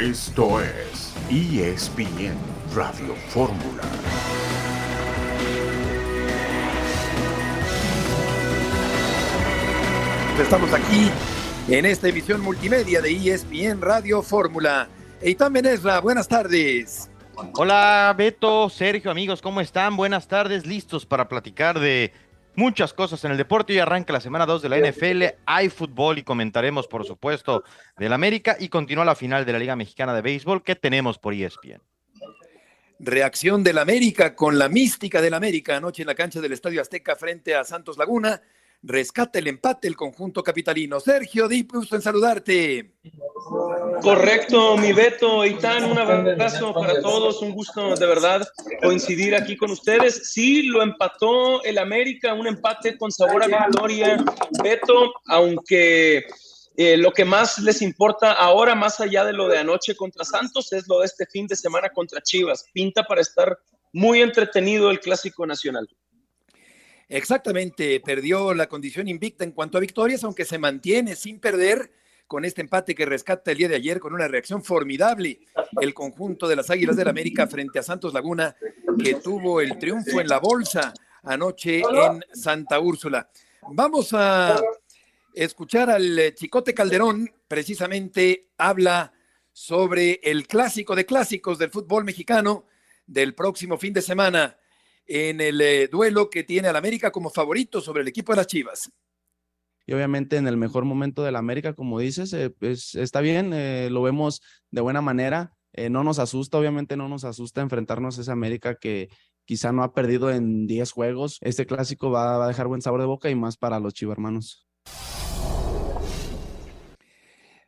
Esto es ESPN Radio Fórmula. Estamos aquí en esta emisión multimedia de ESPN Radio Fórmula. Eitan Benesra, buenas tardes. Hola Beto, Sergio, amigos, ¿cómo están? Buenas tardes, listos para platicar de muchas cosas en el deporte. Y arranca la semana 2 de la NFL, hay fútbol y comentaremos, por supuesto, del América. Y continúa la final de la Liga Mexicana de Béisbol. Que tenemos por ESPN. Reacción del América con la mística del América anoche en la cancha del Estadio Azteca frente a Santos Laguna rescata el empate el conjunto capitalino. Sergio Di, en saludarte. Correcto, mi Beto, Itán, un abrazo para todos, un gusto de verdad coincidir aquí con ustedes. Sí, lo empató el América, un empate con sabor a victoria, Beto, aunque eh, lo que más les importa ahora, más allá de lo de anoche contra Santos, es lo de este fin de semana contra Chivas. Pinta para estar muy entretenido el Clásico Nacional. Exactamente, perdió la condición invicta en cuanto a victorias, aunque se mantiene sin perder con este empate que rescata el día de ayer con una reacción formidable el conjunto de las Águilas del América frente a Santos Laguna, que tuvo el triunfo en la bolsa anoche en Santa Úrsula. Vamos a escuchar al Chicote Calderón, precisamente habla sobre el clásico de clásicos del fútbol mexicano del próximo fin de semana en el eh, duelo que tiene al América como favorito sobre el equipo de las Chivas. Y obviamente en el mejor momento del América, como dices, eh, pues, está bien, eh, lo vemos de buena manera. no nos asusta, obviamente no nos asusta enfrentarnos a esa América que quizá no ha perdido en 10 juegos. Este clásico va, va a dejar buen sabor de boca y más para los chivermanos.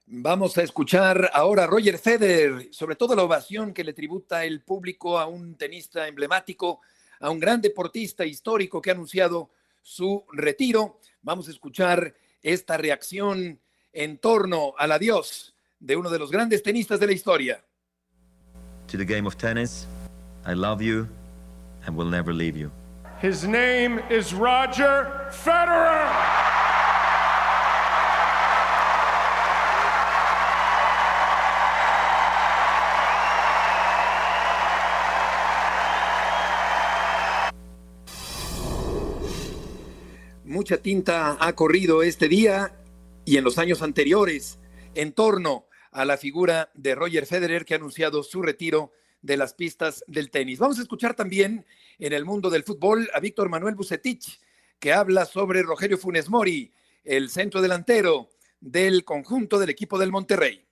Vamos a escuchar ahora a Roger Federer, sobre todo la ovación que le tributa el público a un tenista emblemático a un gran deportista histórico que ha anunciado su retiro. Vamos a escuchar esta reacción en torno al adiós de uno de los grandes tenistas de la historia. To the game of tennis, I love you and will never leave you. His name is Roger Federer. Tinta ha corrido este día y en los años anteriores en torno a la figura de Roger Federer que ha anunciado su retiro de las pistas del tenis. Vamos a escuchar también en el mundo del fútbol a Víctor Manuel Bucetich, que habla sobre Rogelio Funes Mori, el centro delantero del conjunto del equipo del Monterrey.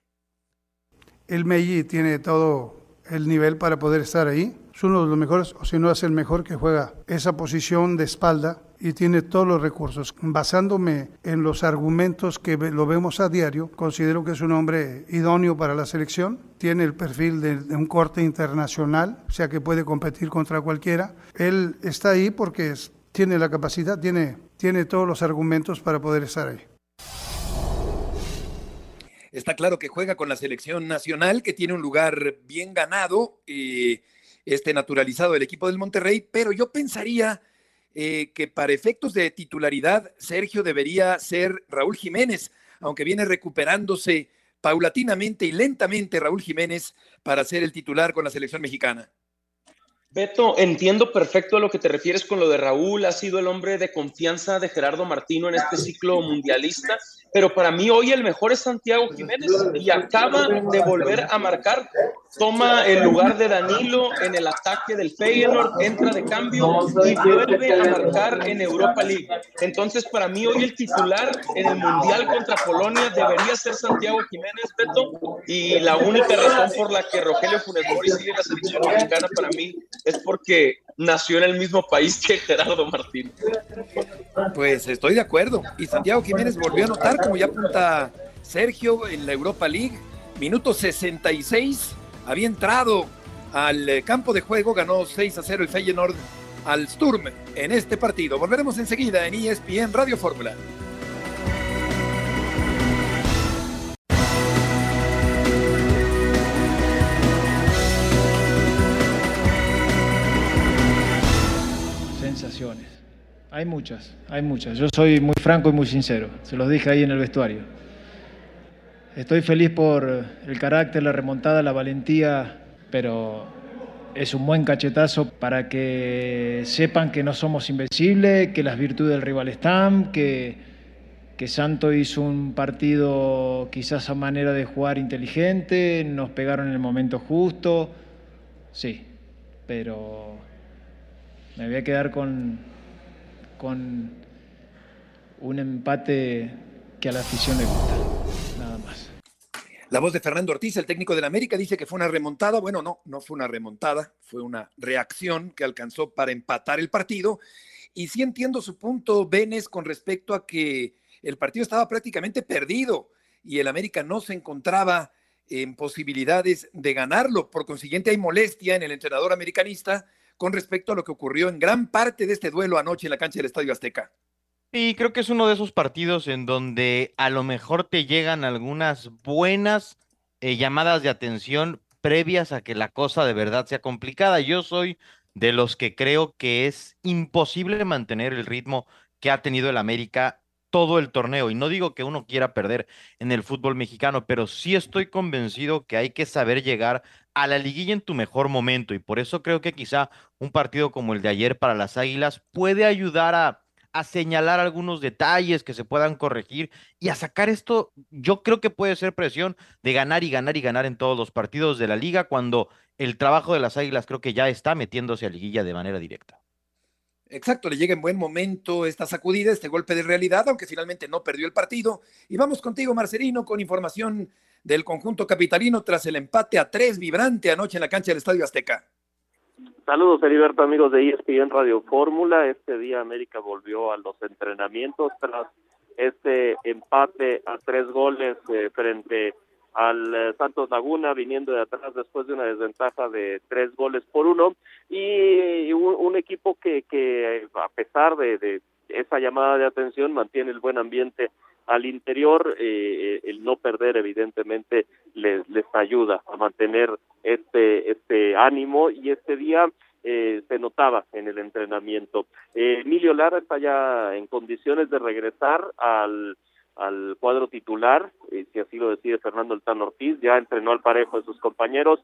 El Meiji tiene todo el nivel para poder estar ahí. Es uno de los mejores, o si no es el mejor que juega esa posición de espalda y tiene todos los recursos. Basándome en los argumentos que lo vemos a diario, considero que es un hombre idóneo para la selección. Tiene el perfil de, un corte internacional, o sea que puede competir contra cualquiera. Él está ahí porque tiene la capacidad, tiene, tiene todos los argumentos para poder estar ahí. Está claro que juega con la selección nacional, que tiene un lugar bien ganado, eh, este naturalizado del equipo del Monterrey, pero yo pensaría eh, que para efectos de titularidad, Sergio debería ser Raúl Jiménez, aunque viene recuperándose paulatinamente y lentamente Raúl Jiménez para ser el titular con la selección mexicana. Beto, entiendo perfecto a lo que te refieres con lo de Raúl. Ha sido el hombre de confianza de Gerardo Martino en este ciclo mundialista pero para mí hoy el mejor es Santiago Jiménez y acaba de volver a marcar. Toma el lugar de Danilo en el ataque del Feyenoord, entra de cambio y vuelve a marcar en Europa League. Entonces, para mí hoy el titular en el Mundial contra Polonia debería ser Santiago Jiménez, Beto, y la única razón por la que Rogelio Funes Mori sigue en la selección mexicana para mí es porque nació en el mismo país que Gerardo Martín. Pues estoy de acuerdo. Y Santiago Jiménez volvió a anotar, como ya apunta Sergio, en la Europa League. Minuto 66. Había entrado al eh, campo de juego, ganó 6 a 0 el Feyenoord al Sturm en este partido. Volveremos enseguida en ESPN Radio Fórmula. Hay muchas, hay muchas. Yo soy muy franco y muy sincero. Se los dije ahí en el vestuario. Estoy feliz por el carácter, la remontada, la valentía, pero es un buen cachetazo para que sepan que no somos invencibles, que las virtudes del rival están, que, que Santo hizo un partido quizás a manera de jugar inteligente, nos pegaron en el momento justo, sí, pero me voy a quedar con, con un empate que a la afición le gusta, nada más. La voz de Fernando Ortiz, el técnico del América, dice que fue una remontada. Bueno, no, no fue una remontada, fue una reacción que alcanzó para empatar el partido. Y sí entiendo su punto, Benes, con respecto a que el partido estaba prácticamente perdido y el América no se encontraba en posibilidades de ganarlo. Por consiguiente, hay molestia en el entrenador americanista con respecto a lo que ocurrió en gran parte de este duelo anoche en la cancha del Estadio Azteca. Y creo que es uno de esos partidos en donde a lo mejor te llegan algunas buenas eh, llamadas de atención previas a que la cosa de verdad sea complicada. Yo soy de los que creo que es imposible mantener el ritmo que ha tenido el América todo el torneo. Y no digo que uno quiera perder en el fútbol mexicano, pero sí estoy convencido que hay que saber llegar a la liguilla en tu mejor momento. Y por eso creo que quizá un partido como el de ayer para las Águilas puede ayudar a a señalar algunos detalles que se puedan corregir y a sacar esto, yo creo que puede ser presión de ganar y ganar y ganar en todos los partidos de la liga cuando el trabajo de las Águilas creo que ya está metiéndose a liguilla de manera directa. Exacto, le llega en buen momento esta sacudida, este golpe de realidad, aunque finalmente no perdió el partido. Y vamos contigo, Marcelino, con información del conjunto capitalino tras el empate a tres vibrante anoche en la cancha del Estadio Azteca. Saludos, Heriberto, amigos de ESPN Radio Fórmula. Este día América volvió a los entrenamientos tras este empate a tres goles eh, frente al eh, Santos Laguna, viniendo de atrás después de una desventaja de tres goles por uno. Y, un, equipo que, que, a pesar de, de esa llamada de atención, mantiene el buen ambiente al interior, eh, el no perder evidentemente les, les ayuda a mantener este, este ánimo y este día eh, se notaba en el entrenamiento. Eh, Emilio Lara está ya en condiciones de regresar al, al cuadro titular, si así lo decide Fernando El Ortiz, ya entrenó al parejo de sus compañeros,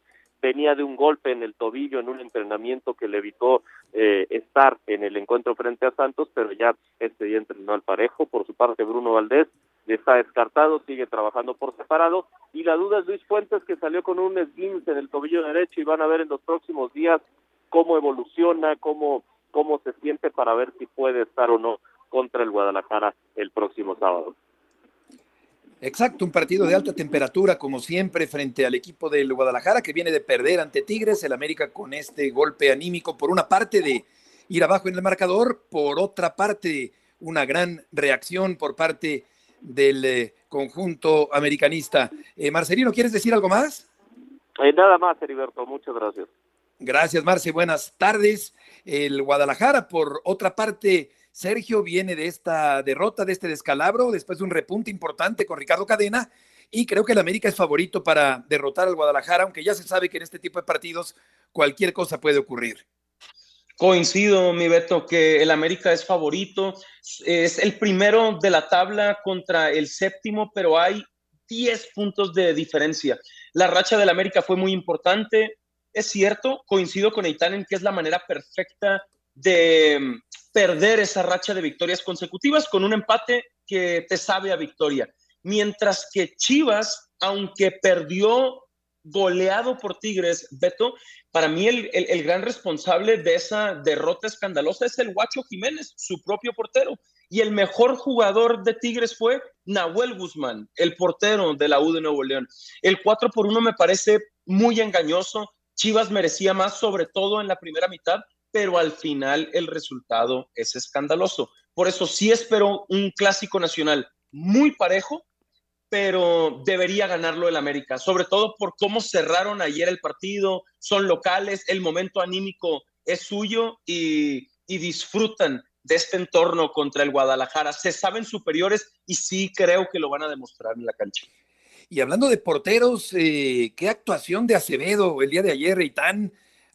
venía de un golpe en el tobillo en un entrenamiento que le evitó eh, estar en el encuentro frente a Santos, pero ya este día entrenó al parejo. Por su parte, Bruno Valdés está descartado, sigue trabajando por separado. Y la duda es Luis Fuentes, que salió con un esguince en el tobillo derecho y van a ver en los próximos días cómo evoluciona, cómo, cómo se siente para ver si puede estar o no contra el Guadalajara el próximo sábado. Exacto, un partido de alta temperatura, como siempre, frente al equipo del Guadalajara, que viene de perder ante Tigres, el América con este golpe anímico, por una parte de ir abajo en el marcador, por otra parte, una gran reacción por parte del eh, conjunto americanista. Eh, Marcelino, ¿quieres decir algo más? Eh, nada más, Heriberto, muchas gracias. Gracias, Marce, buenas tardes. El Guadalajara, por otra parte, Sergio viene de esta derrota, de este descalabro, después de un repunte importante con Ricardo Cadena, y creo que el América es favorito para derrotar al Guadalajara, aunque ya se sabe que en este tipo de partidos cualquier cosa puede ocurrir. Coincido, mi Beto, que el América es favorito, es el primero de la tabla contra el séptimo, pero hay 10 puntos de diferencia. La racha del América fue muy importante, es cierto, coincido con Eitan en que es la manera perfecta de perder esa racha de victorias consecutivas con un empate que te sabe a victoria. Mientras que Chivas, aunque perdió goleado por Tigres, Beto, para mí el, el, gran responsable de esa derrota escandalosa es el Guacho Jiménez, su propio portero. Y el mejor jugador de Tigres fue Nahuel Guzmán, el portero de la U de Nuevo León. El 4 por 1 me parece muy engañoso. Chivas merecía más, sobre todo en la primera mitad, pero al final el resultado es escandaloso. Por eso sí espero un clásico nacional muy parejo, pero debería ganarlo el América, sobre todo por cómo cerraron ayer el partido, son locales, el momento anímico es suyo y, disfrutan de este entorno contra el Guadalajara. Se saben superiores y sí creo que lo van a demostrar en la cancha. Y hablando de porteros, eh, qué actuación de Acevedo el día de ayer, y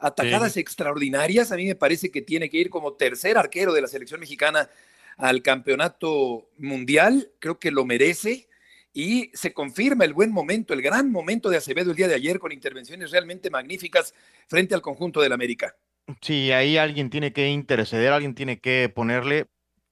atacadas extraordinarias. A mí me parece que tiene que ir como tercer arquero de la selección mexicana al campeonato mundial. Creo que lo merece. y se confirma el buen momento, el gran momento de Acevedo el día de ayer con intervenciones realmente magníficas frente al conjunto del América. Sí, ahí alguien tiene que interceder, alguien tiene que ponerle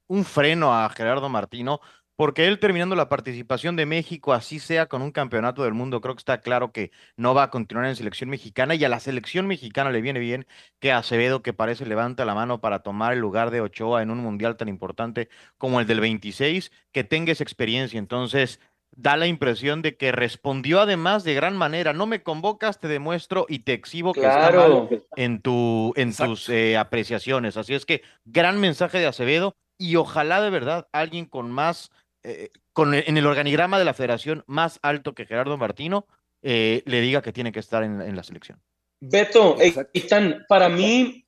un freno a Gerardo Martino, porque él terminando la participación de México, así sea con un campeonato del mundo, creo que está claro que no va a continuar en selección mexicana y a la selección mexicana le viene bien que Acevedo, que parece levanta la mano para tomar el lugar de Ochoa en un mundial tan importante como el del 26, que tenga esa experiencia. Entonces, da la impresión de que respondió además de gran manera. No me convocas, te demuestro y te exhibo que está mal en, tu, en tus eh, apreciaciones. Así es que gran mensaje de Acevedo y ojalá de verdad alguien con más, eh, con, en el organigrama de la federación más alto que Gerardo Martino, eh, le diga que tiene que estar en, en la selección. Beto, para mí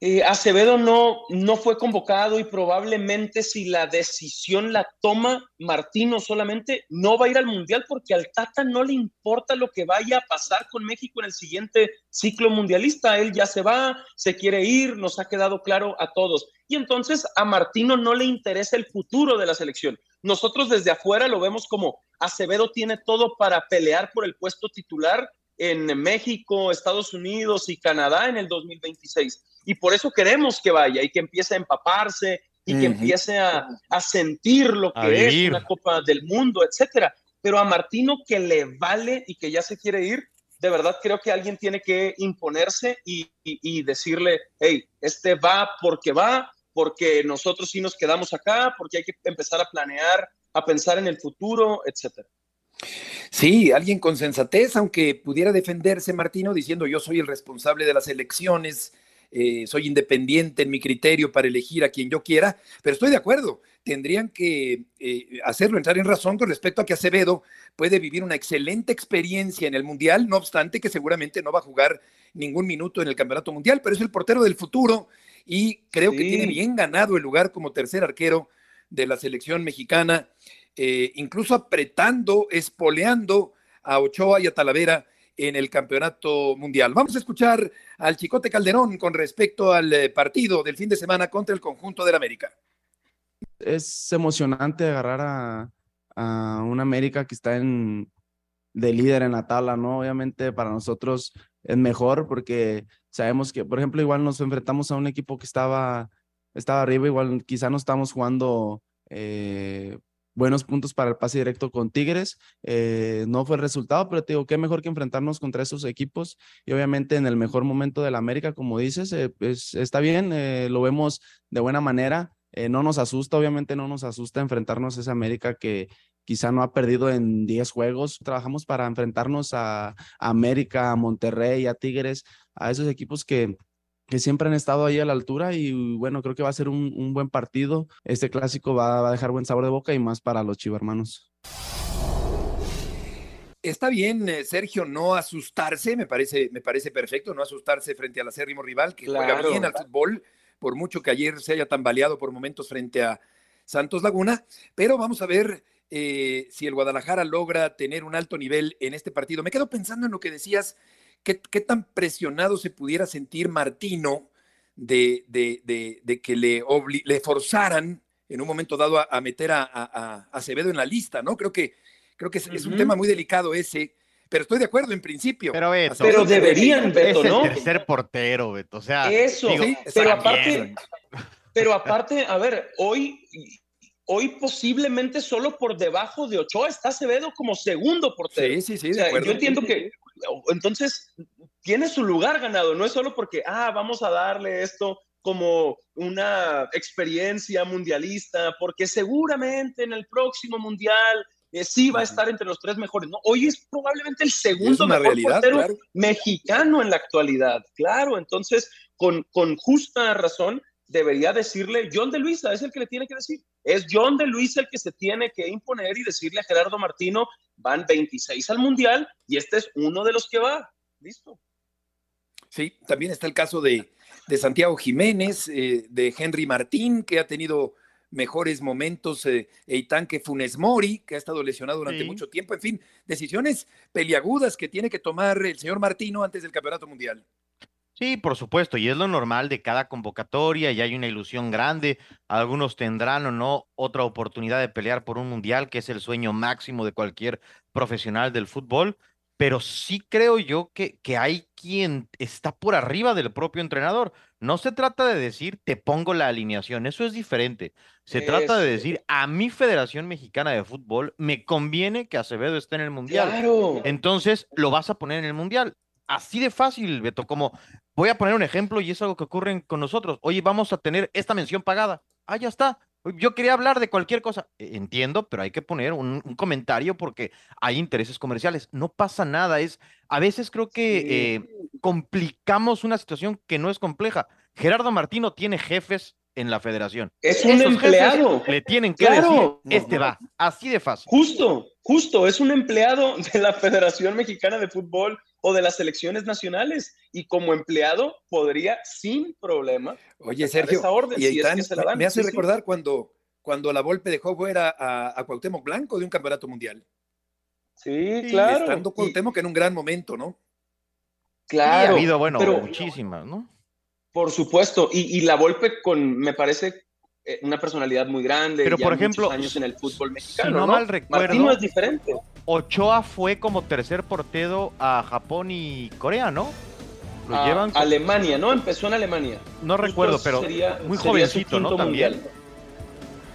eh, Acevedo no, no fue convocado y probablemente si la decisión la toma Martino solamente, no va a ir al Mundial porque al Tata no le importa lo que vaya a pasar con México en el siguiente ciclo mundialista. Él ya se va, se quiere ir, nos ha quedado claro a todos. Y entonces a Martino no le interesa el futuro de la selección. Nosotros desde afuera lo vemos como Acevedo tiene todo para pelear por el puesto titular en México, Estados Unidos y Canadá en el 2026 y por eso queremos que vaya y que empiece a empaparse y que empiece a, sentir lo que es una Copa del Mundo, etcétera. Pero a Martino que le vale y que ya se quiere ir, de verdad creo que alguien tiene que imponerse y, y decirle, hey, este va porque va, porque nosotros sí nos quedamos acá, porque hay que empezar a planear, a pensar en el futuro, etcétera. Sí, alguien con sensatez, aunque pudiera defenderse Martino diciendo yo soy el responsable de las elecciones, eh, soy independiente en mi criterio para elegir a quien yo quiera, pero estoy de acuerdo, tendrían que eh, hacerlo, entrar en razón con respecto a que Acevedo puede vivir una excelente experiencia en el Mundial, no obstante que seguramente no va a jugar ningún minuto en el Campeonato Mundial, pero es el portero del futuro y creo que tiene bien ganado el lugar como tercer arquero de la selección mexicana, eh, incluso apretando, espoleando a Ochoa y a Talavera en el campeonato mundial. Vamos a escuchar al Chicote Calderón con respecto al eh, partido del fin de semana contra el conjunto del América. Es emocionante agarrar a, un América que está en, de líder en la tabla, ¿no? Obviamente para nosotros es mejor porque sabemos que, por ejemplo, igual nos enfrentamos a un equipo que estaba, estaba arriba, igual quizá no estamos jugando eh, buenos puntos para el pase directo con Tigres. Eh, no fue el resultado, pero te digo, qué mejor que enfrentarnos contra esos equipos y obviamente en el mejor momento de la América, como dices, eh, pues, está bien, eh, lo vemos de buena manera. no nos asusta, obviamente no nos asusta enfrentarnos a esa América que quizá no ha perdido en 10 juegos. Trabajamos para enfrentarnos a, a América, a Monterrey, a Tigres, a esos equipos que, que siempre han estado ahí a la altura y bueno, creo que va a ser un, buen partido. Este clásico va, a dejar buen sabor de boca y más para los chivermanos. Está bien, eh, Sergio, no asustarse, me parece, me parece perfecto, no asustarse frente al acérrimo rival que juega bien al fútbol, por mucho que ayer se haya tambaleado por momentos frente a Santos Laguna, pero vamos a ver eh, si el Guadalajara logra tener un alto nivel en este partido. Me quedo pensando en lo que decías ¿Qué, tan presionado se pudiera sentir Martino de, de, que le, le forzaran en un momento dado a, meter a, Acevedo en la lista, ¿no? Creo que, creo que es, un tema muy delicado ese, pero estoy de acuerdo en principio. Pero, pero deberían, Beto, ¿no? Es el tercer portero, Beto, o sea. Eso, pero aparte, pero aparte, a ver, hoy hoy posiblemente solo por debajo de Ochoa está Acevedo como segundo portero. Sí, sí, sí. yo entiendo que entonces tiene su lugar ganado, no es solo porque, ah, vamos a darle esto como una experiencia mundialista, porque seguramente en el próximo mundial eh, sí va a estar entre los tres mejores. ¿no? Hoy es probablemente el segundo mejor portero mexicano en la actualidad, claro. Entonces, con, con justa razón, debería decirle John de Luisa, es el que le tiene que decir. Es John de Luisa el que se tiene que imponer y decirle a Gerardo Martino, van 26 al Mundial y este es uno de los que va. Listo. Sí, también está el caso de, de Santiago Jiménez, eh, de Henry Martín, que ha tenido mejores momentos, eh, Eitan que Funes Mori, que ha estado lesionado durante mucho tiempo. En fin, decisiones peliagudas que tiene que tomar el señor Martino antes del Campeonato Mundial. Sí, por supuesto, y es lo normal de cada convocatoria, y hay una ilusión grande. Algunos tendrán o no otra oportunidad de pelear por un mundial, que es el sueño máximo de cualquier profesional del fútbol, pero sí creo yo que, que hay quien está por arriba del propio entrenador. No se trata de decir, te pongo la alineación, eso es diferente. Se trata de decir, a mi Federación Mexicana de Fútbol me conviene que Acevedo esté en el mundial. Claro. Entonces, lo vas a poner en el mundial. Así de fácil, Beto, como voy a poner un ejemplo y es algo que ocurre con nosotros. Oye, vamos a tener esta mención pagada. Ah, ya está. Yo quería hablar de cualquier cosa. E, entiendo, pero hay que poner un, un comentario porque hay intereses comerciales. No pasa nada. Es a veces creo que eh, complicamos una situación que no es compleja. Gerardo Martino tiene jefes en la federación. Es un Esos empleado. Le tienen que Claro. decir, este va, así de fácil. Justo, justo, es un empleado de la Federación Mexicana de Fútbol o de las selecciones nacionales y como empleado podría sin problema. Oye, Sergio, esa orden, y si es Aitán, que se la me- dan. me hace Sí, sí. recordar cuando, cuando la Volpe dejó fuera a, a Cuauhtémoc Blanco de un campeonato mundial. Sí, Y claro. Estando Y- Cuauhtémoc en un gran momento, ¿no? Y ha claro. habido, bueno, pero- muchísimas, ¿no? Por supuesto, y, y la Volpe con, me parece, eh, una personalidad muy grande. Pero, ya por ejemplo, años en el fútbol si mexicano. no ¿no? mal recuerdo- Martino es diferente. Ochoa fue como tercer portero a Japón y Corea, ¿no? Lo A llevan, con- Alemania, ¿no? Empezó en Alemania. no Justo recuerdo, pero sería- muy sería jovencito, ¿no? También.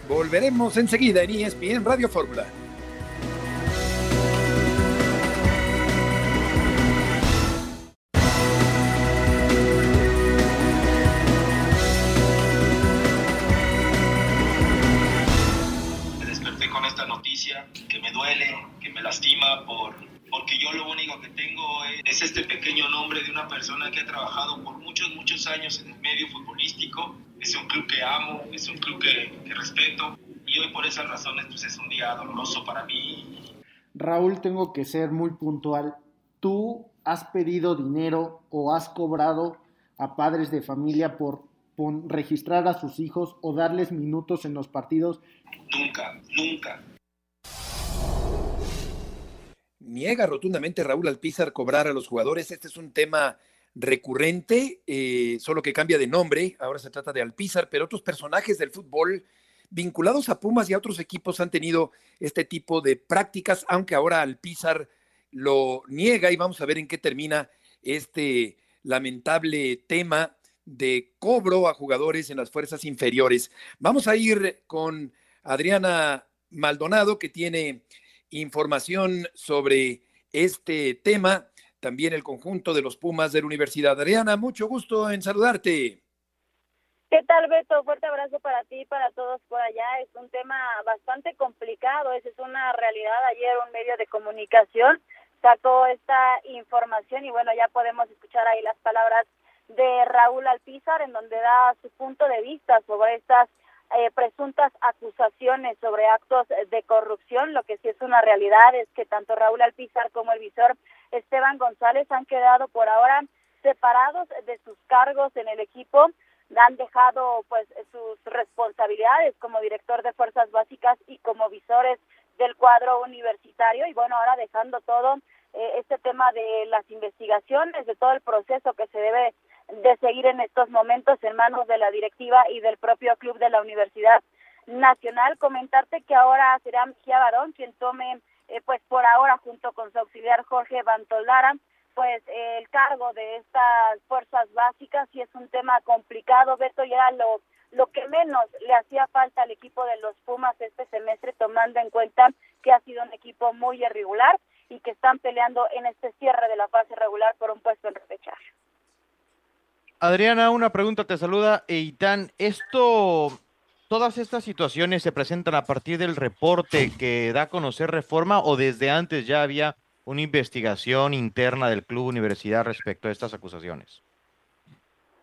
Volveremos enseguida en ESPN Radio Fórmula. Este pequeño nombre de una persona que ha trabajado por muchos, muchos años en el medio futbolístico. Es un club que amo, es un club que, que respeto y hoy por esas razones pues es un día doloroso para mí. Raúl, tengo que ser muy puntual. ¿Tú has pedido dinero o has cobrado a padres de familia por pon- registrar a sus hijos o darles minutos en los partidos? Nunca, nunca. Niega rotundamente Raúl Alpizar cobrar a los jugadores. Este es un tema recurrente, eh, solo que cambia de nombre. Ahora se trata de Alpizar, pero otros personajes del fútbol vinculados a Pumas y a otros equipos han tenido este tipo de prácticas, aunque ahora Alpizar lo niega y vamos a ver en qué termina este lamentable tema de cobro a jugadores en las fuerzas inferiores. Vamos a ir con Adriana Maldonado, que tiene información sobre este tema, también el conjunto de los Pumas de la Universidad. Adriana, mucho gusto en saludarte. ¿Qué tal, Beto? Fuerte abrazo para ti y para todos por allá. Es un tema bastante complicado, esa es una realidad. Ayer un medio de comunicación sacó esta información y bueno, ya podemos escuchar ahí las palabras de Raúl Alpizar en donde da su punto de vista sobre estas eh, presuntas acusaciones sobre actos de corrupción. Lo que sí es una realidad es que tanto Raúl Alpizar como el visor Esteban González han quedado por ahora separados de sus cargos en el equipo han dejado pues sus responsabilidades como director de fuerzas básicas y como visores del cuadro universitario y bueno ahora dejando todo eh, este tema de las investigaciones de todo el proceso que se debe de seguir en estos momentos en manos de la directiva y del propio club de la Universidad Nacional comentarte que ahora será Mejía Barón quien tome eh, pues por ahora junto con su auxiliar Jorge Bantolara pues el cargo de estas fuerzas básicas y es un tema complicado, Beto, y era lo, lo que menos le hacía falta al equipo de los Pumas este semestre, tomando en cuenta que ha sido un equipo muy irregular y que están peleando en este cierre de la fase regular por un puesto en repechaje. Adriana, una pregunta, te saluda Eitan. Esto, todas estas situaciones se presentan a partir del reporte que da a conocer Reforma o desde antes ya había una investigación interna del club universidad respecto a estas acusaciones?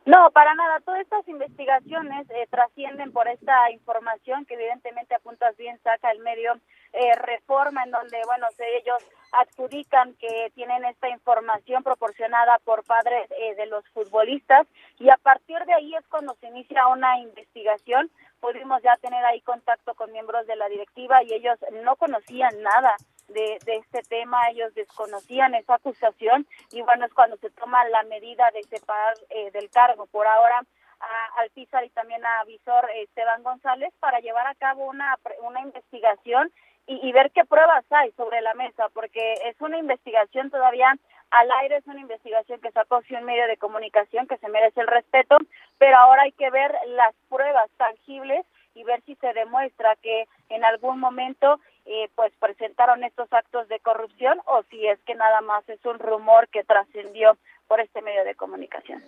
No, para nada. Todas estas investigaciones eh, trascienden por esta información que evidentemente apuntas bien saca el medio eh, Reforma, en donde, bueno, ellos adjudican que tienen esta información proporcionada por padres eh, de los futbolistas y a partir de ahí es cuando se inicia una investigación. Pudimos ya tener ahí contacto con miembros de la directiva y ellos no conocían nada de, este tema, ellos desconocían esa acusación y bueno, es cuando se toma la medida de separar eh, del cargo. Por ahora a Alpizar y también a Visor Esteban González para llevar a cabo una, una investigación y, y, ver qué pruebas hay sobre la mesa, porque es una investigación todavía al aire, es una investigación que sacó un medio de comunicación que se merece el respeto, pero ahora hay que ver las pruebas tangibles y ver si se demuestra que en algún momento eh, pues presentaron estos actos de corrupción o si es que nada más es un rumor que trascendió por este medio de comunicación.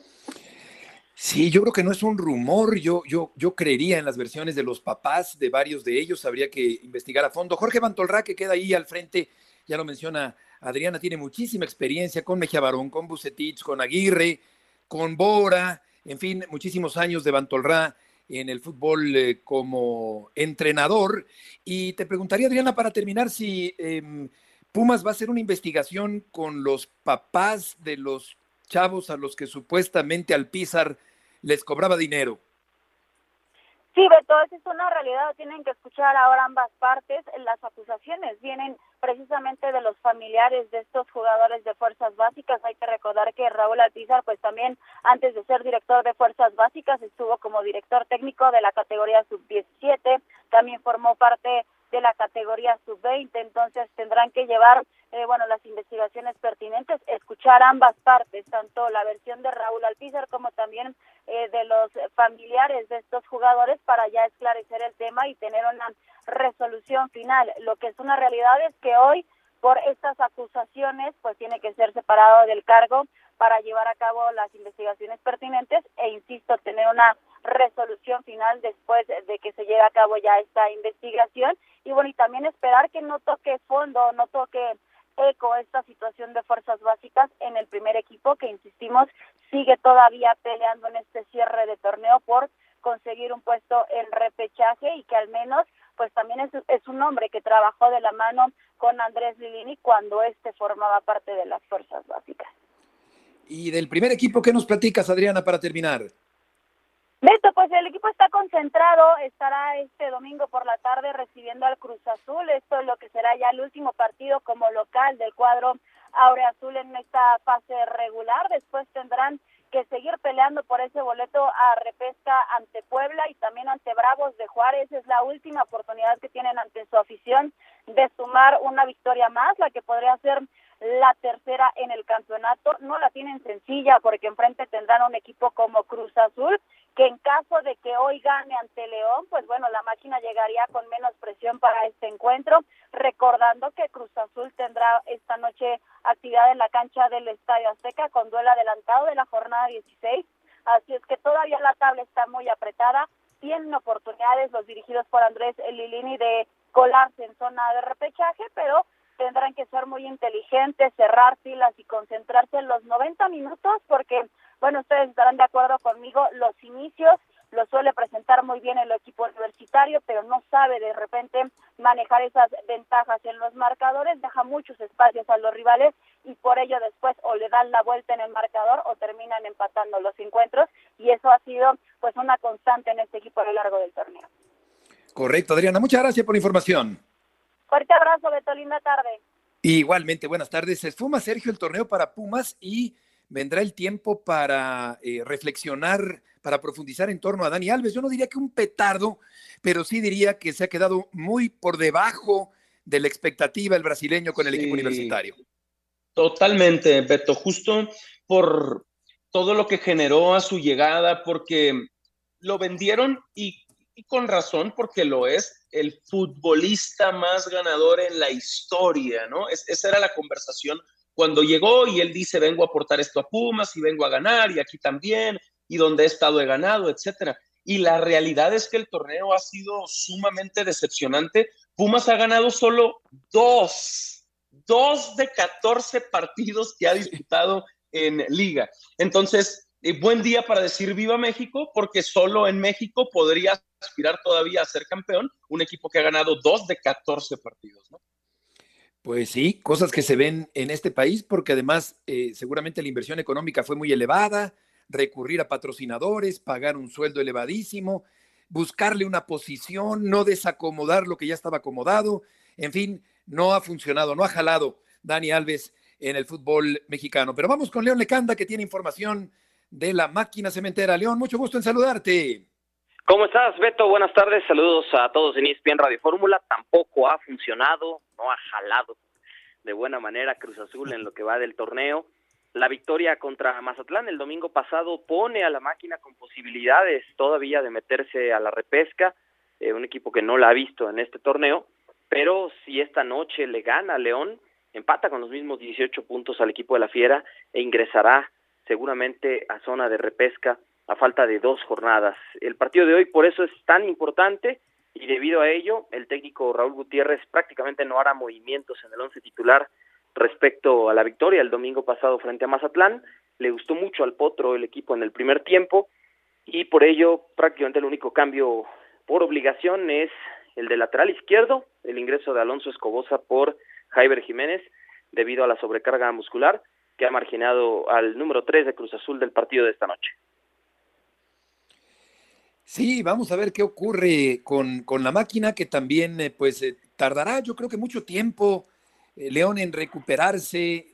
Sí, yo creo que no es un rumor, yo, yo, yo creería en las versiones de los papás de varios de ellos, habría que investigar a fondo. Jorge Bantolrá, que queda ahí al frente, ya lo menciona Adriana, tiene muchísima experiencia con Mejía Barón, con Bucetich, con Aguirre, con Bora, en fin, muchísimos años de Bantolrá en el fútbol eh, como entrenador. Y te preguntaría, Adriana, para terminar, si em, Pumas va a hacer una investigación con los papás de los chavos a los que supuestamente Alpizar les cobraba dinero. Sí, Beto, esa es una realidad, tienen que escuchar ahora ambas partes. Las acusaciones vienen precisamente de los familiares de estos jugadores de fuerzas básicas. Hay que recordar que Raúl Alpizar, pues también antes de ser director de fuerzas básicas, estuvo como director técnico de la categoría sub-17, también formó parte de la categoría sub-20, entonces tendrán que llevar, eh, bueno, las investigaciones pertinentes, escuchar ambas partes, tanto la versión de Raúl Alpizar como también eh, de los familiares de estos jugadores para ya esclarecer el tema y tener una resolución final. Lo que es una realidad es que hoy, por estas acusaciones, pues tiene que ser separado del cargo para llevar a cabo las investigaciones pertinentes e, insisto, tener una resolución final después de que se lleve a cabo ya esta investigación y bueno, y también esperar que no toque fondo, no toque eco esta situación de fuerzas básicas en el primer equipo que insistimos sigue todavía peleando en este cierre de torneo por conseguir un puesto en repechaje y que al menos pues también es, es un hombre que trabajó de la mano con Andrés Lilini cuando este formaba parte de las fuerzas básicas. Y del primer equipo, ¿qué nos platicas, Adriana, para terminar? Beto, pues el equipo está concentrado, estará este domingo por la tarde recibiendo al Cruz Azul, esto es lo que será ya el último partido como local del cuadro Aure Azul en esta fase regular, después tendrán que seguir peleando por ese boleto a repesca ante Puebla y también ante Bravos de Juárez. Es la última oportunidad que tienen ante su afición de sumar una victoria más, la que podría ser la tercera en el campeonato. No la tienen sencilla porque enfrente tendrán un equipo como Cruz Azul, que en caso de que hoy gane ante León, pues bueno, la máquina llegaría con menos presión para este encuentro, recordando que Cruz Azul tendrá esta noche actividad en la cancha del Estadio Azteca con duelo adelantado de la jornada 16. Así es que todavía la tabla está muy apretada. Tienen oportunidades los dirigidos por Andrés Lilini de colarse en zona de repechaje, pero tendrán que ser muy inteligentes, cerrar filas y concentrarse en los 90 minutos porque, bueno, ustedes estarán de acuerdo conmigo, los inicios lo suele presentar muy bien el equipo universitario, pero no sabe de repente manejar esas ventajas en los marcadores, deja muchos espacios a los rivales y por ello después o le dan la vuelta en el marcador o terminan empatando los encuentros y eso ha sido pues una constante en este equipo a lo largo del torneo. Correcto, Adriana, muchas gracias por la información. Fuerte abrazo, Beto, linda tarde. Igualmente, buenas tardes. Se esfuma Sergio el torneo para Pumas y vendrá el tiempo para eh, reflexionar, para profundizar en torno a Dani Alves. Yo no diría que un petardo, pero sí diría que se ha quedado muy por debajo de la expectativa el brasileño con el equipo universitario. Totalmente, Beto, justo por todo lo que generó a su llegada, porque lo vendieron y y con razón porque lo es, el futbolista más ganador en la historia, ¿no? esa era la conversación cuando llegó y él dice, vengo a aportar esto a Pumas y vengo a ganar y aquí también, y donde he estado he ganado, etcétera. Y la realidad es que el torneo ha sido sumamente decepcionante. Pumas ha ganado solo dos, dos de 14 partidos que ha disputado en liga. Entonces, eh, buen día para decir viva México, porque solo en México podría aspirar todavía a ser campeón un equipo que ha ganado dos de 14 partidos, ¿no? Pues sí, cosas que se ven en este país, porque además eh, seguramente la inversión económica fue muy elevada, recurrir a patrocinadores, pagar un sueldo elevadísimo, buscarle una posición, no desacomodar lo que ya estaba acomodado, en fin, no ha funcionado, no ha jalado Dani Alves en el fútbol mexicano. Pero vamos con León Lecanda, que tiene información de la máquina cementera. León, mucho gusto en saludarte. ¿Cómo estás, Beto? Buenas tardes. Saludos a todos en ESPN Radio Fórmula. Tampoco ha funcionado, no ha jalado de buena manera Cruz Azul en lo que va del torneo. La victoria contra Mazatlán el domingo pasado pone a la máquina con posibilidades todavía de meterse a la repesca, eh, un equipo que no la ha visto en este torneo, pero si esta noche le gana a León, empata con los mismos 18 puntos al equipo de la Fiera e ingresará seguramente a zona de repesca a falta de dos jornadas. El partido de hoy por eso es tan importante y debido a ello el técnico Raúl Gutiérrez prácticamente no hará movimientos en el once titular respecto a la victoria el domingo pasado frente a Mazatlán. Le gustó mucho al Potro el equipo en el primer tiempo y por ello prácticamente el único cambio por obligación es el de lateral izquierdo, el ingreso de Alonso Escobosa por Jaiber Jiménez debido a la sobrecarga muscular que ha marginado al número 3 de Cruz Azul del partido de esta noche. Sí, vamos a ver qué ocurre con, con la máquina que también eh, pues eh, tardará yo creo que mucho tiempo eh, León en recuperarse,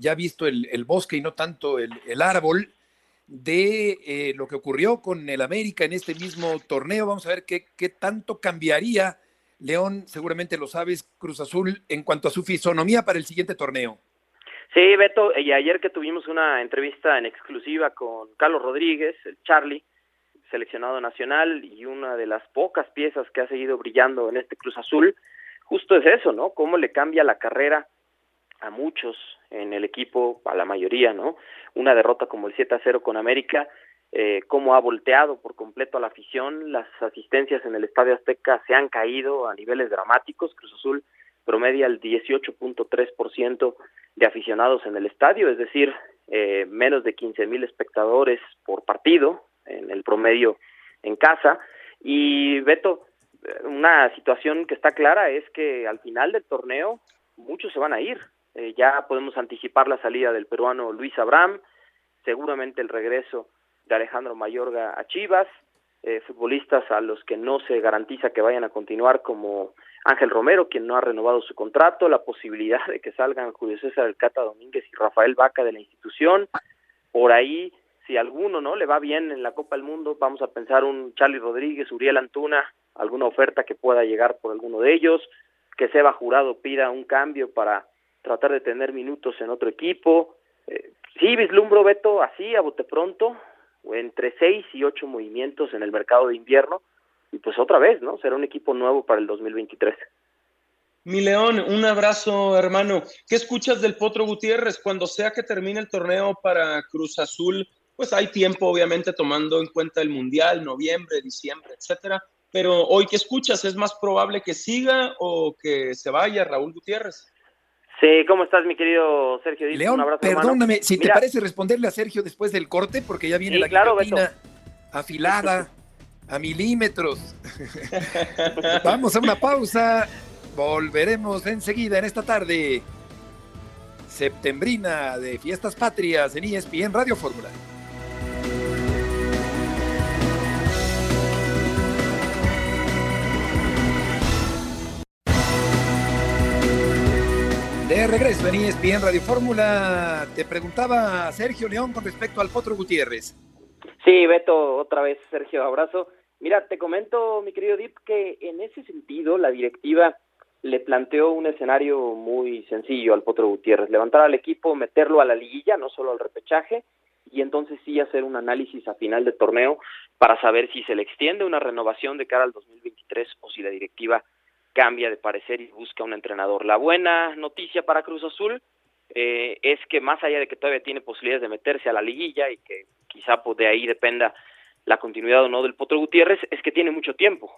ya visto el, el, bosque y no tanto el, el árbol de lo que ocurrió con el América en este mismo torneo. Vamos a ver qué, qué tanto cambiaría León, seguramente lo sabes, Cruz Azul, en cuanto a su fisonomía para el siguiente torneo. Sí, Beto, y ayer que tuvimos una entrevista en exclusiva con Carlos Rodríguez, el Charlie, seleccionado nacional y una de las pocas piezas que ha seguido brillando en este Cruz Azul, justo es eso, ¿no? Cómo le cambia la carrera a muchos en el equipo, a la mayoría, ¿no? Una derrota como el 7 a 0 con América eh, cómo ha volteado por completo a la afición, las asistencias en el Estadio Azteca se han caído a niveles dramáticos, Cruz Azul promedia el 18.3% de aficionados en el estadio, es decir, eh, menos de 15 mil espectadores por partido en el promedio en casa. Y Beto, una situación que está clara es que al final del torneo muchos se van a ir. Eh, ya podemos anticipar la salida del peruano Luis Abraham, seguramente el regreso de Alejandro Mayorga a Chivas, eh, futbolistas a los que no se garantiza que vayan a continuar como Ángel Romero, quien no ha renovado su contrato, la posibilidad de que salgan Julio César El Cata Domínguez y Rafael Vaca de la institución, por ahí si alguno no le va bien en la Copa del Mundo, vamos a pensar un Charlie Rodríguez, Uriel Antuna, alguna oferta que pueda llegar por alguno de ellos, que Seba Jurado pida un cambio para tratar de tener minutos en otro equipo. Eh, sí, vislumbro Beto así a bote pronto, entre seis y ocho movimientos en el mercado de invierno y pues otra vez, ¿no? Será un equipo nuevo para el 2023. Mi León, un abrazo, hermano. ¿Qué escuchas del Potro Gutiérrez? Cuando sea que termine el torneo para Cruz Azul, pues hay tiempo, obviamente, tomando en cuenta el Mundial, noviembre, diciembre, etcétera. Pero hoy, ¿qué escuchas? ¿Es más probable que siga o que se vaya Raúl Gutiérrez? Sí, ¿cómo estás, mi querido Sergio? León, perdóname, si te parece responderle a Sergio después del corte, porque ya viene la claro, afilada a milímetros. Vamos a una pausa. Volveremos enseguida en esta tarde septembrina de Fiestas Patrias en ESPN Radio Fórmula. De regreso en ESPN Radio Fórmula, te preguntaba Sergio León con respecto al Potro Gutiérrez. Sí, Beto, otra vez, Sergio, abrazo. Mira, te comento, mi querido Dip, que en ese sentido la directiva le planteó un escenario muy sencillo al Potro Gutiérrez, levantar al equipo, meterlo a la liguilla, no solo al repechaje, y entonces sí hacer un análisis a final de torneo para saber si se le extiende una renovación de cara al 2023 o si la directiva cambia de parecer y busca un entrenador. La buena noticia para Cruz Azul eh, es que más allá de que todavía tiene posibilidades de meterse a la liguilla y que quizá pues, de ahí dependa la continuidad o no del Potro Gutiérrez, es que tiene mucho tiempo.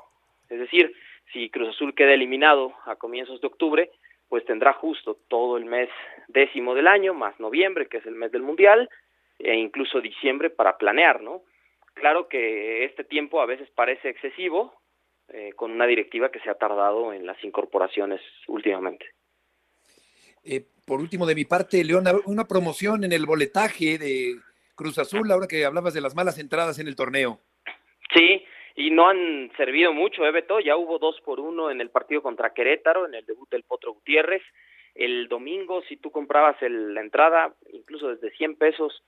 Es decir, si Cruz Azul queda eliminado a comienzos de octubre, pues tendrá justo todo el mes décimo del año, más noviembre, que es el mes del Mundial, e incluso diciembre para planear, ¿no? Claro que este tiempo a veces parece excesivo, eh, con una directiva que se ha tardado en las incorporaciones últimamente. Eh, por último, de mi parte, León, una promoción en el boletaje de Cruz Azul, ahora que hablabas de las malas entradas en el torneo. Sí, y no han servido mucho, ¿eh, Beto? Ya hubo dos por uno en el partido contra Querétaro, en el debut del Potro Gutiérrez. El domingo, si tú comprabas el, la entrada, incluso desde 100 pesos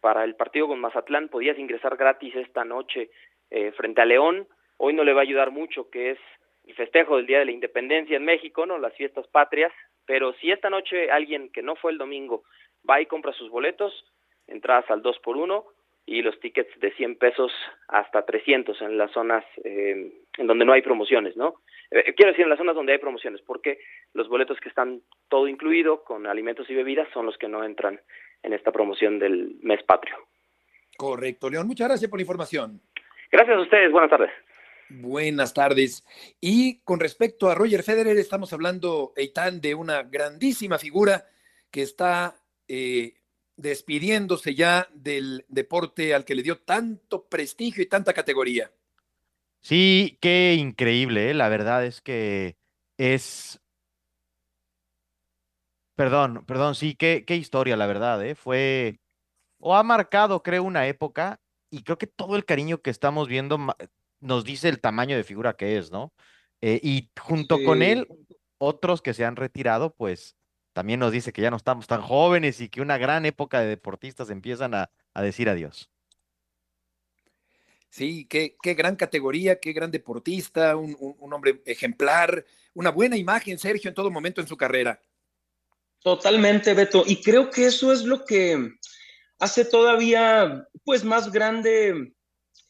para el partido con Mazatlán, podías ingresar gratis esta noche eh, frente a León. Hoy no le va a ayudar mucho, que es el festejo del Día de la Independencia en México, ¿no? Las fiestas patrias. Pero si esta noche alguien que no fue el domingo va y compra sus boletos, entradas al 2 por 1 y los tickets de 100 pesos hasta 300 en las zonas eh, en donde no hay promociones, ¿no? Eh, quiero decir en las zonas donde hay promociones, porque los boletos que están todo incluido con alimentos y bebidas son los que no entran en esta promoción del mes patrio. Correcto, León. Muchas gracias por la información. Gracias a ustedes. Buenas tardes. Buenas tardes. Y con respecto a Roger Federer, estamos hablando, Eitan, de una grandísima figura que está eh, despidiéndose ya del deporte al que le dio tanto prestigio y tanta categoría. Sí, qué increíble, ¿eh? la verdad es que es... Perdón, perdón, sí, qué, qué historia, la verdad, ¿eh? Fue, o ha marcado, creo, una época y creo que todo el cariño que estamos viendo nos dice el tamaño de figura que es, ¿no? Eh, y junto con él, otros que se han retirado, pues también nos dice que ya no estamos tan jóvenes y que una gran época de deportistas empiezan a, decir adiós. Sí, qué, qué, gran categoría, qué gran deportista, un, un, hombre ejemplar, una buena imagen, Sergio, en todo momento en su carrera. Totalmente, Beto. Y creo que eso es lo que hace todavía, pues, más grande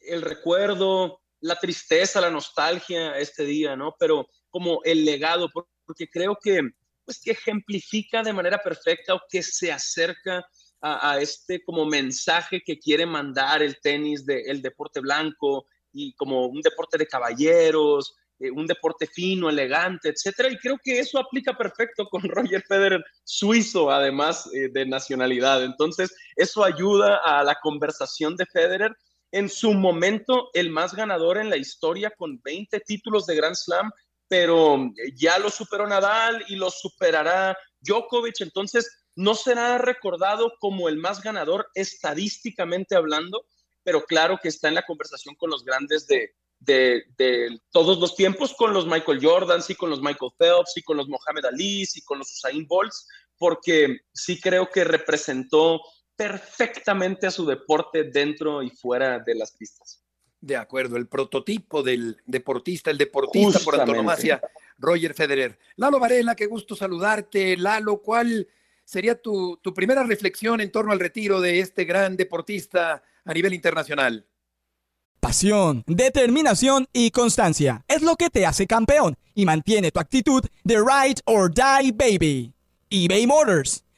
el recuerdo, la tristeza, la nostalgia este día, ¿no? Pero como el legado, porque creo que pues que ejemplifica de manera perfecta o que se acerca a, este como mensaje que quiere mandar el tenis del deporte blanco y como un deporte de caballeros, eh, un deporte fino, elegante, etcétera. Y creo que eso aplica perfecto con Roger Federer, suizo, además eh, de nacionalidad. Entonces, eso ayuda a la conversación de Federer. En su momento, el más ganador en la historia con 20 títulos de Grand Slam pero eh, ya lo superó Nadal y lo superará Djokovic, entonces no será recordado como el más ganador estadísticamente hablando, pero claro que está en la conversación con los grandes de, todos los tiempos, con los Michael Jordans y con los Michael Phelps y con los Mohamed Ali y con los Usain Bolts, porque sí creo que representó perfectamente a su deporte dentro y fuera de las pistas. De acuerdo, el prototipo del deportista, el deportista por antonomasia, Roger Federer. Lalo Varela, qué gusto saludarte. Lalo, ¿cuál sería tu, tu primera reflexión en torno al retiro de este gran deportista a nivel internacional? Pasión, determinación y constancia es lo que te hace campeón y mantiene tu actitud de ride or die baby. eBay Motors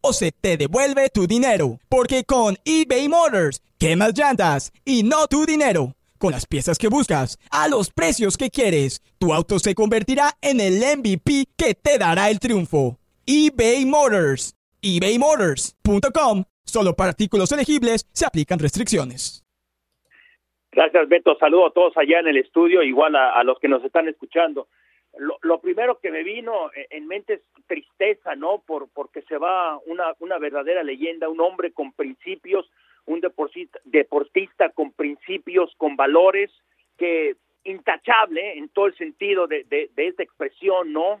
o se te devuelve tu dinero. Porque con eBay Motors, quemas llantas y no tu dinero con las piezas que buscas, a los precios que quieres. Tu auto se convertirá en el MVP que te dará el triunfo. eBay Motors. ebaymotors.com. Solo para artículos elegibles se aplican restricciones. Gracias, Beto. Saludo a todos allá en el estudio, igual a, los que nos están escuchando. Lo, primero que me vino en mente es tristeza, ¿no? Por, porque se va una, una verdadera leyenda, un hombre con principios, un deportista, con principios, con valores, que intachable en todo el sentido de, de, esta expresión, ¿no?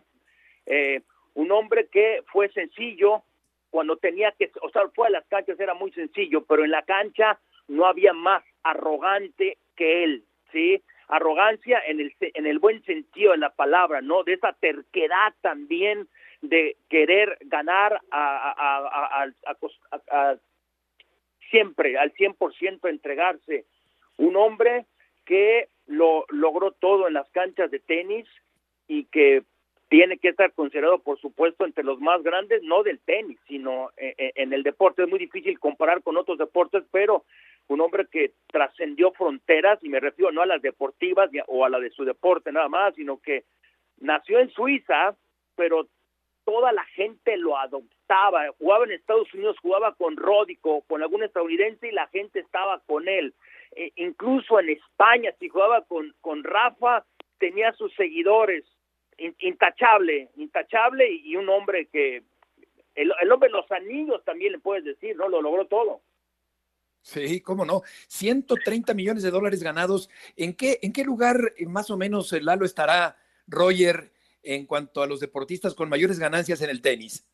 Eh, un hombre que fue sencillo cuando tenía que, o sea, fue a las canchas era muy sencillo, pero en la cancha no había más arrogante que él, ¿sí? Arrogancia en el, en el buen sentido de la palabra, ¿no? De esa terquedad también de querer ganar a, siempre al 100% entregarse. Un hombre que lo logró todo en las canchas de tenis y que tiene que estar considerado, por supuesto, entre los más grandes, no del tenis, sino eh, eh, en el deporte. Es muy difícil comparar con otros deportes, pero un hombre que trascendió fronteras, y me refiero no a las deportivas o a la de su deporte nada más, sino que nació en Suiza, pero toda la gente lo adoptaba, jugaba en Estados Unidos, jugaba con Ródico, con algún estadounidense y la gente estaba con él. E incluso en España, si jugaba con, con Rafa, tenía sus seguidores, intachable, intachable y un hombre que, el, el hombre los anillos también le puedes decir, ¿no? Lo logró todo. Sí, cómo no. 130 millones de dólares ganados. ¿En qué, en qué lugar eh, más o menos el Lalo estará Roger en cuanto a los deportistas con mayores ganancias en el tenis?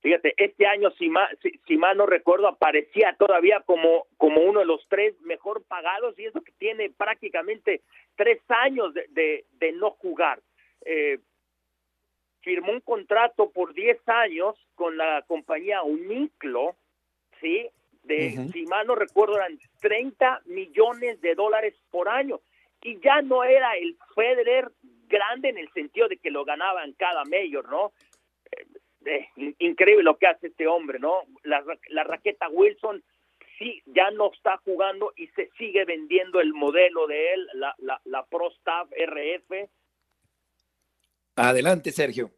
Fíjate, este año, si mal, si, mal no recuerdo, aparecía todavía como, como uno de los tres mejor pagados y eso que tiene prácticamente tres años de, de, no jugar. Eh, firmó un contrato por 10 años con la compañía Uniclo, ¿sí? De, si mal no recuerdo, eran 30 millones de dólares por año. Y ya no era el Federer grande en el sentido de que lo ganaban cada mayor, ¿no? Eh, increíble lo que hace este hombre, ¿no? La, la raqueta Wilson sí ya no está jugando y se sigue vendiendo el modelo de él, la, la, la Pro Staff RF. Adelante, Sergio.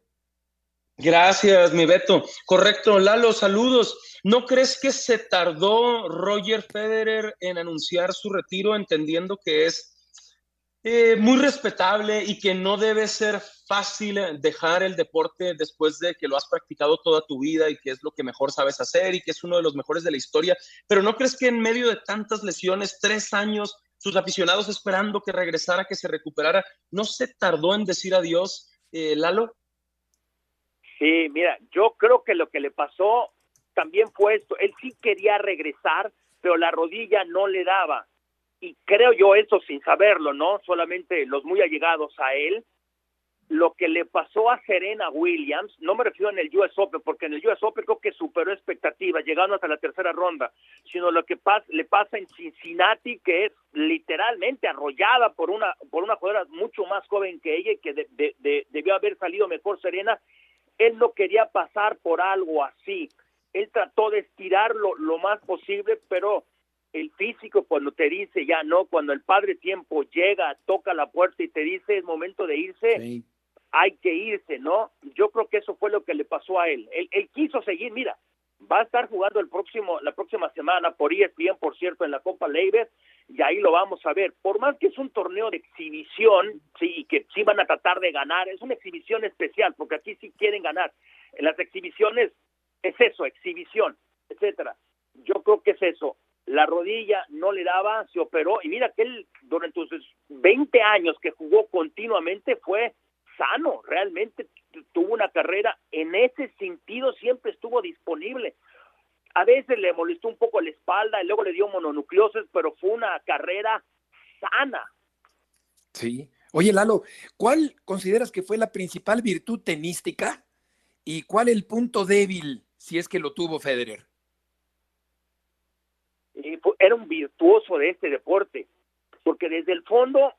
Gracias, mi Beto. Correcto, Lalo, saludos. ¿No crees que se tardó Roger Federer en anunciar su retiro entendiendo que es eh, muy respetable y que no debe ser fácil dejar el deporte después de que lo has practicado toda tu vida y que es lo que mejor sabes hacer y que es uno de los mejores de la historia? Pero ¿no crees que en medio de tantas lesiones, tres años, sus aficionados esperando que regresara, que se recuperara, no se tardó en decir adiós, eh, Lalo? Sí, mira, yo creo que lo que le pasó también fue esto. Él sí quería regresar, pero la rodilla no le daba. Y creo yo eso sin saberlo, ¿no? Solamente los muy allegados a él. Lo que le pasó a Serena Williams, no me refiero en el US Open, porque en el US Open creo que superó expectativas, llegando hasta la tercera ronda, sino lo que le pasa en Cincinnati, que es literalmente arrollada por una, por una jugadora mucho más joven que ella y que debió haber salido mejor Serena él no quería pasar por algo así. Él trató de estirarlo lo más posible, pero el físico cuando te dice ya no, cuando el padre tiempo llega, toca la puerta y te dice es momento de irse, hay que irse, ¿no? Yo creo que eso fue lo que le pasó a él. Él, él quiso seguir, mira, va a estar jugando el próximo, la próxima semana por ESPN, por cierto, en la Copa Leiber, y ahí lo vamos a ver. Por más que es un torneo de exhibición, sí, y que sí van a tratar de ganar, es una exhibición especial, porque aquí sí quieren ganar. En las exhibiciones es eso, exhibición, etcétera. Yo creo que es eso. La rodilla no le daba, se operó, y mira que él durante sus 20 años que jugó continuamente fue sano, realmente tuvo una carrera en ese sentido, siempre estuvo disponible. A veces le molestó un poco la espalda y luego le dio mononucleosis, pero fue una carrera sana. Sí. Oye, Lalo, ¿cuál consideras que fue la principal virtud tenística y cuál el punto débil, si es que lo tuvo Federer? era un virtuoso de este deporte, porque desde el fondo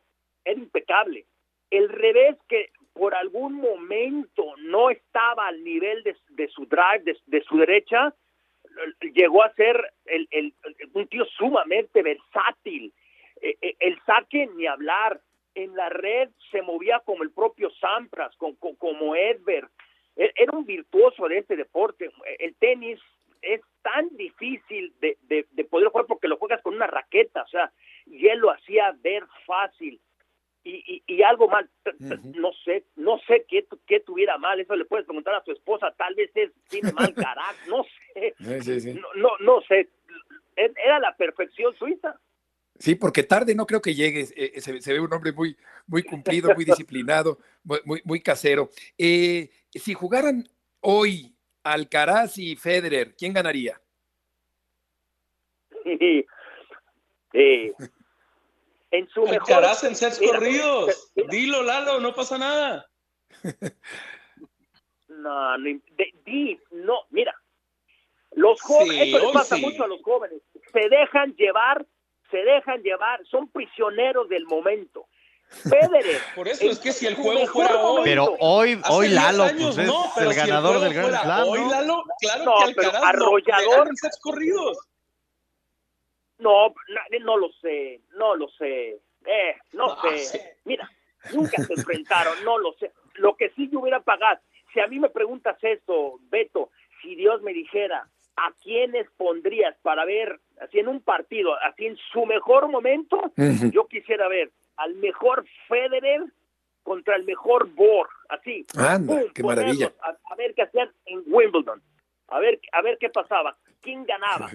era impecable. El revés que por algún momento no estaba al nivel de, su drive, de, su derecha, llegó a ser el, un tío sumamente versátil. E, e, el saque ni hablar. En la red se movía como el propio Sampras, como, como Edberg. Era un virtuoso de este deporte. El tenis es tan difícil de, de poder jugar porque lo juegas con una raqueta, o sea, y él lo hacía ver fácil y, y, algo mal, no sé, no sé qué, qué tuviera mal, eso le puedes preguntar a su esposa, tal vez es, tiene mal carácter, no sé, No, no, no, sé, e, era la perfección suiza. Sí, porque tarde no creo que llegue, eh, se, ve un hombre muy, muy cumplido, muy disciplinado, muy, muy, casero. Eh, si jugaran hoy Alcaraz y Federer, ¿quién ganaría? eh, en su mejor... en sets corridos. Dilo, Lalo, no pasa nada. no, no, di, no, mira, los jóvenes, esto les pasa mucho a los jóvenes, se dejan llevar, se dejan llevar, son prisioneros del momento. Federer. Por eso es que si el juego fuera hoy. Pero hoy, hoy Lalo, pues es el ganador del Grand Slam. Hoy Lalo, claro no, que Alcaraz arrollador, en sets corridos. No, no, lo sé, no lo sé. Eh, no, sé. Mira, nunca se enfrentaron, no lo sé. Lo que sí yo hubiera pagado, si a mí me preguntas esto, Beto, si Dios me dijera, ¿a quiénes pondrías para ver, así en un partido, así en su mejor momento? Yo quisiera ver al mejor Federer contra el mejor Borg, así. Anda, qué maravilla. A, ver qué hacían en Wimbledon, a ver, a ver qué pasaba, quién ganaba.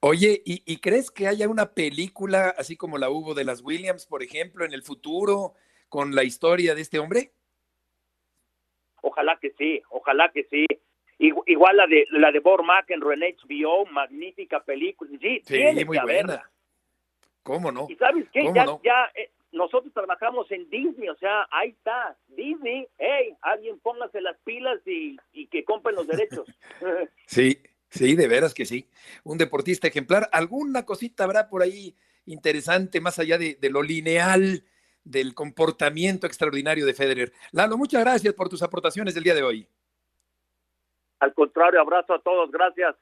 Oye, ¿y, ¿y, crees que haya una película así como la hubo de las Williams, por ejemplo, en el futuro, con la historia de este hombre? Ojalá que sí, ojalá que sí. Igual la de la de Bob McEnroe en HBO, magnífica película. Sí, sí muy buena. ¿Cómo no? Y sabes qué, ya, ya eh, nosotros trabajamos en Disney, o sea, ahí está, Disney, hey, alguien póngase las pilas y, y que compren los derechos. sí, sí, de veras que sí. Un deportista ejemplar. ¿Alguna cosita habrá por ahí interesante más allá de, de lo lineal? del comportamiento extraordinario de Federer. Lalo, muchas gracias por tus aportaciones del día de hoy. Al contrario, abrazo a todos, gracias.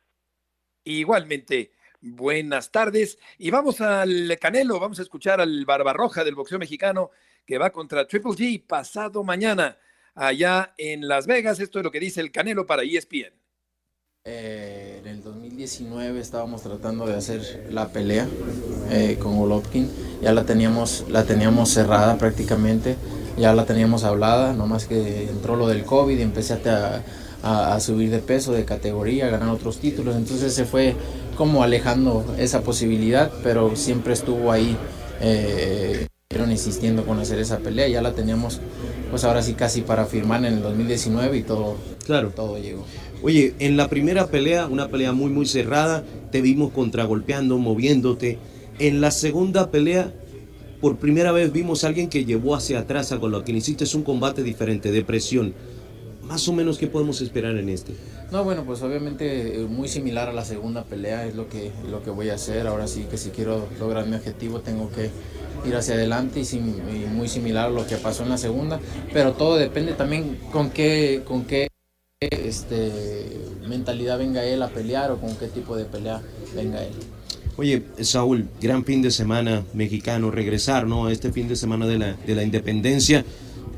Igualmente, buenas tardes. Y vamos al Canelo, vamos a escuchar al Barbarroja del boxeo mexicano que va contra Triple G pasado mañana allá en Las Vegas. Esto es lo que dice el Canelo para ESPN. Eh, en el 2019 estábamos tratando de hacer la pelea eh, con Golovkin. Ya la teníamos, la teníamos cerrada prácticamente, ya la teníamos hablada, nomás que entró lo del COVID y empecé a, a, subir de peso, de categoría, a ganar otros títulos. Entonces se fue como alejando esa posibilidad, pero siempre estuvo ahí. Eh, insistiendo con hacer esa pelea, ya la teníamos pues ahora sí casi para firmar en el 2019 y todo, claro. todo llegó. Oye, en la primera pelea, una pelea muy muy cerrada, te vimos contragolpeando, moviéndote. En la segunda pelea, por primera vez vimos a alguien que llevó hacia atrás a Golovkin. Hiciste un combate diferente, de presión. Más o menos, ¿qué podemos esperar en este? No, bueno, pues obviamente eh, muy similar a la segunda pelea es lo que, lo que voy a hacer. Ahora sí que si quiero lograr mi objetivo tengo que ir hacia adelante y, muy similar a lo que pasó en la segunda. Pero todo depende también con qué, con qué este, mentalidad venga él a pelear o con qué tipo de pelea venga él. Oye, Saúl, gran fin de semana mexicano, regresar, ¿no? Este fin de semana de la, de la independencia.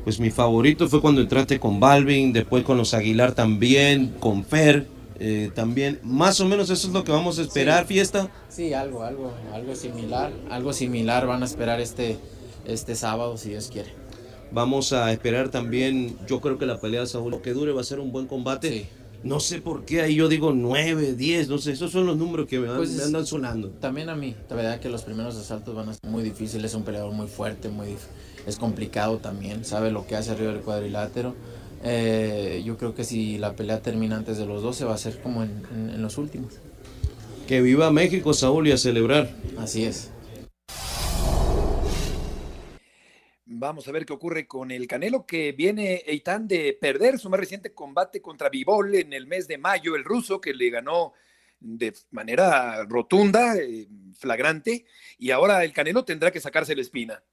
Pues mi favorito fue cuando entraste con Balvin, después con los Aguilar también, con Fer eh, también. Más o menos eso es lo que vamos a esperar, fiesta. Sí, algo, algo, algo similar, algo similar van a esperar este, este sábado, si Dios quiere. Vamos a esperar también, yo creo que la pelea, Saúl, que dure va a ser un buen combate. No sé por qué, ahí yo digo 9, 10, no sé, esos son los números que me, pues andan sonando. También a mí, la verdad que los primeros asaltos van a ser muy difíciles, es un peleador muy fuerte, muy es complicado también, sabe lo que hace arriba del cuadrilátero. Eh, yo creo que si la pelea termina antes de los 12 va a ser como en, en los últimos. Que viva México, Saúl, y a celebrar. Así es. Vamos a ver qué ocurre con el Canelo, que viene Eitan de perder su más reciente combate contra Vivol en el mes de mayo, el ruso, que le ganó de manera rotunda, eh, flagrante, y ahora el Canelo tendrá que sacarse la espina.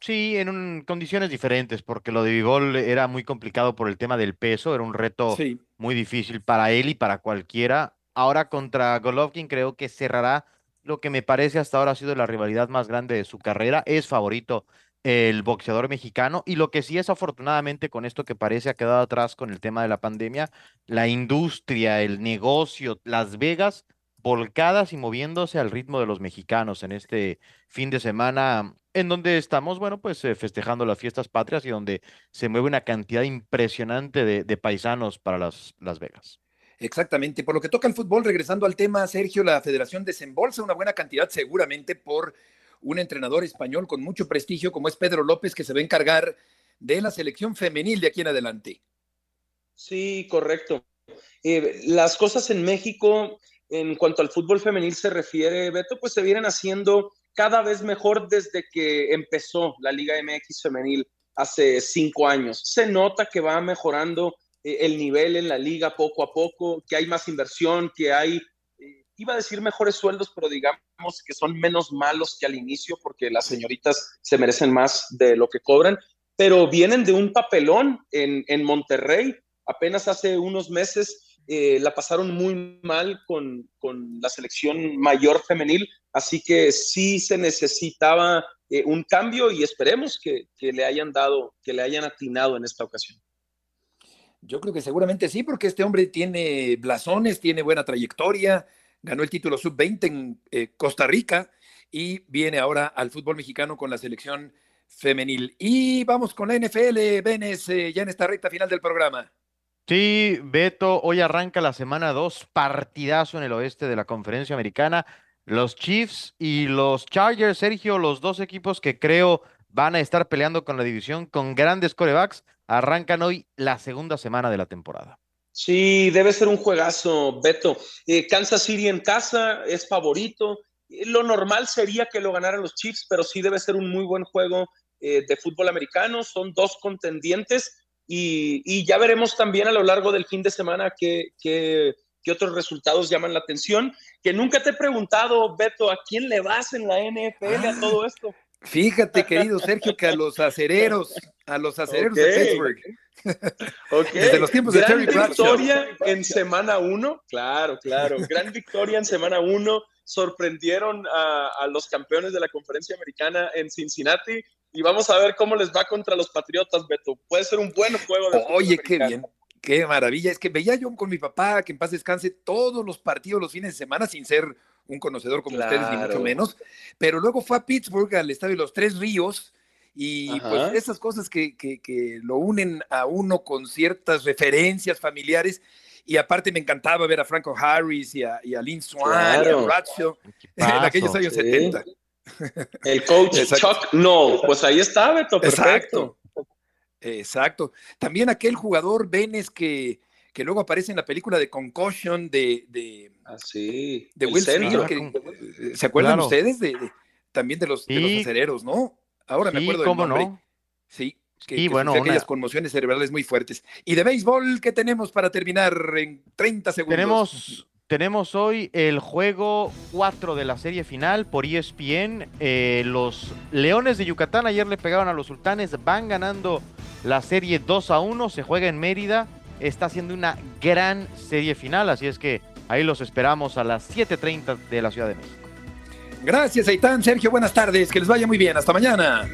Sí, en condiciones diferentes, porque lo de Vivol era muy complicado por el tema del peso, era un reto muy difícil para él y para cualquiera. Ahora contra Golovkin creo que cerrará lo que me parece hasta ahora ha sido la rivalidad más grande de su carrera. Es favorito el boxeador mexicano. Y lo que sí es afortunadamente con esto que parece ha quedado atrás con el tema de la pandemia, la industria, el negocio, Las Vegas volcadas y moviéndose al ritmo de los mexicanos en este fin de semana, en donde estamos, bueno, pues eh, festejando las fiestas patrias y donde se mueve una cantidad impresionante de, de paisanos para las, las Vegas. Exactamente. Por lo que toca al fútbol, regresando al tema, Sergio, la federación desembolsa una buena cantidad seguramente por un entrenador español con mucho prestigio como es Pedro López, que se va a encargar de la selección femenil de aquí en adelante. Sí, correcto. Eh, las cosas en México, en cuanto al fútbol femenil se refiere, Beto, pues se vienen haciendo cada vez mejor desde que empezó la Liga MX femenil hace cinco años. Se nota que va mejorando eh, el nivel en la liga poco a poco, que hay más inversión, que hay iba a decir mejores sueldos, pero digamos que son menos malos que al inicio porque las señoritas se merecen más de lo que cobran, pero vienen de un papelón en, en Monterrey. Apenas hace unos meses eh, la pasaron muy mal con, con, la selección mayor femenil, así que sí se necesitaba eh, un cambio y esperemos que, que, le hayan dado, que le hayan atinado en esta ocasión. Yo creo que seguramente sí, porque este hombre tiene blasones, tiene buena trayectoria, ganó el título sub-20 en eh, Costa Rica y viene ahora al fútbol mexicano con la selección femenil. Y vamos con la NFL, Benes, ya en esta recta final del programa. Sí, Beto, hoy arranca la semana 2, partidazo en el oeste de la conferencia americana. Los Chiefs y los Chargers, Sergio, los dos equipos que creo van a estar peleando con la división con grandes corebacks, arrancan hoy la segunda semana de la temporada. Sí, debe ser un juegazo, Beto. Eh, Kansas City en casa es favorito. Eh, lo normal sería que lo ganaran los Chiefs, pero sí debe ser un muy buen juego eh, de fútbol americano. Son dos contendientes y, ya veremos también a lo largo del fin de semana qué, qué, otros resultados llaman la atención. Que nunca te he preguntado, Beto, ¿a quién le vas en la NFL a todo esto? Fíjate, querido Sergio, que a los acereros, a los acereros de Pittsburgh. Desde los tiempos de Gran victoria en semana uno, claro, claro. Gran victoria en semana uno. Sorprendieron a, a, los campeones de la conferencia americana en Cincinnati y vamos a ver cómo les va contra los Patriotas, Beto. Puede ser un buen juego de Oye, qué bien. Qué maravilla. Es que veía yo con mi papá, que en paz descanse, todos los partidos los fines de semana sin ser un conocedor como ustedes, ni mucho menos. Pero luego fue a Pittsburgh, al estadio de los Tres Ríos, y pues esas cosas que, que, que, lo unen a uno con ciertas referencias familiares. Y aparte me encantaba ver a Franco Harris y a, y a Lynn Swan y a Bradshaw en aquellos años 70. El coach Chuck no, pues ahí está, Beto, perfecto. Exacto. Exacto. También aquel jugador Benes que, que luego aparece en la película de Concussion de, de, ah, sí. de Will Smith. ¿Se acuerdan ustedes de, también de los, de los acereros, no? Ahora me acuerdo cómo del nombre. no. Sí, que, bueno, aquellas conmociones cerebrales muy fuertes. Y de béisbol, ¿qué tenemos para terminar en 30 segundos? Tenemos tenemos hoy el juego 4 de la serie final por ESPN. Eh, los Leones de Yucatán ayer le pegaron a los Sultanes, van ganando la serie 2 a 1, se juega en Mérida, está siendo una gran serie final, así es que ahí los esperamos a las 7.30 de la Ciudad de México. Gracias, Aitán. Sergio, buenas tardes, que les vaya muy bien, hasta mañana.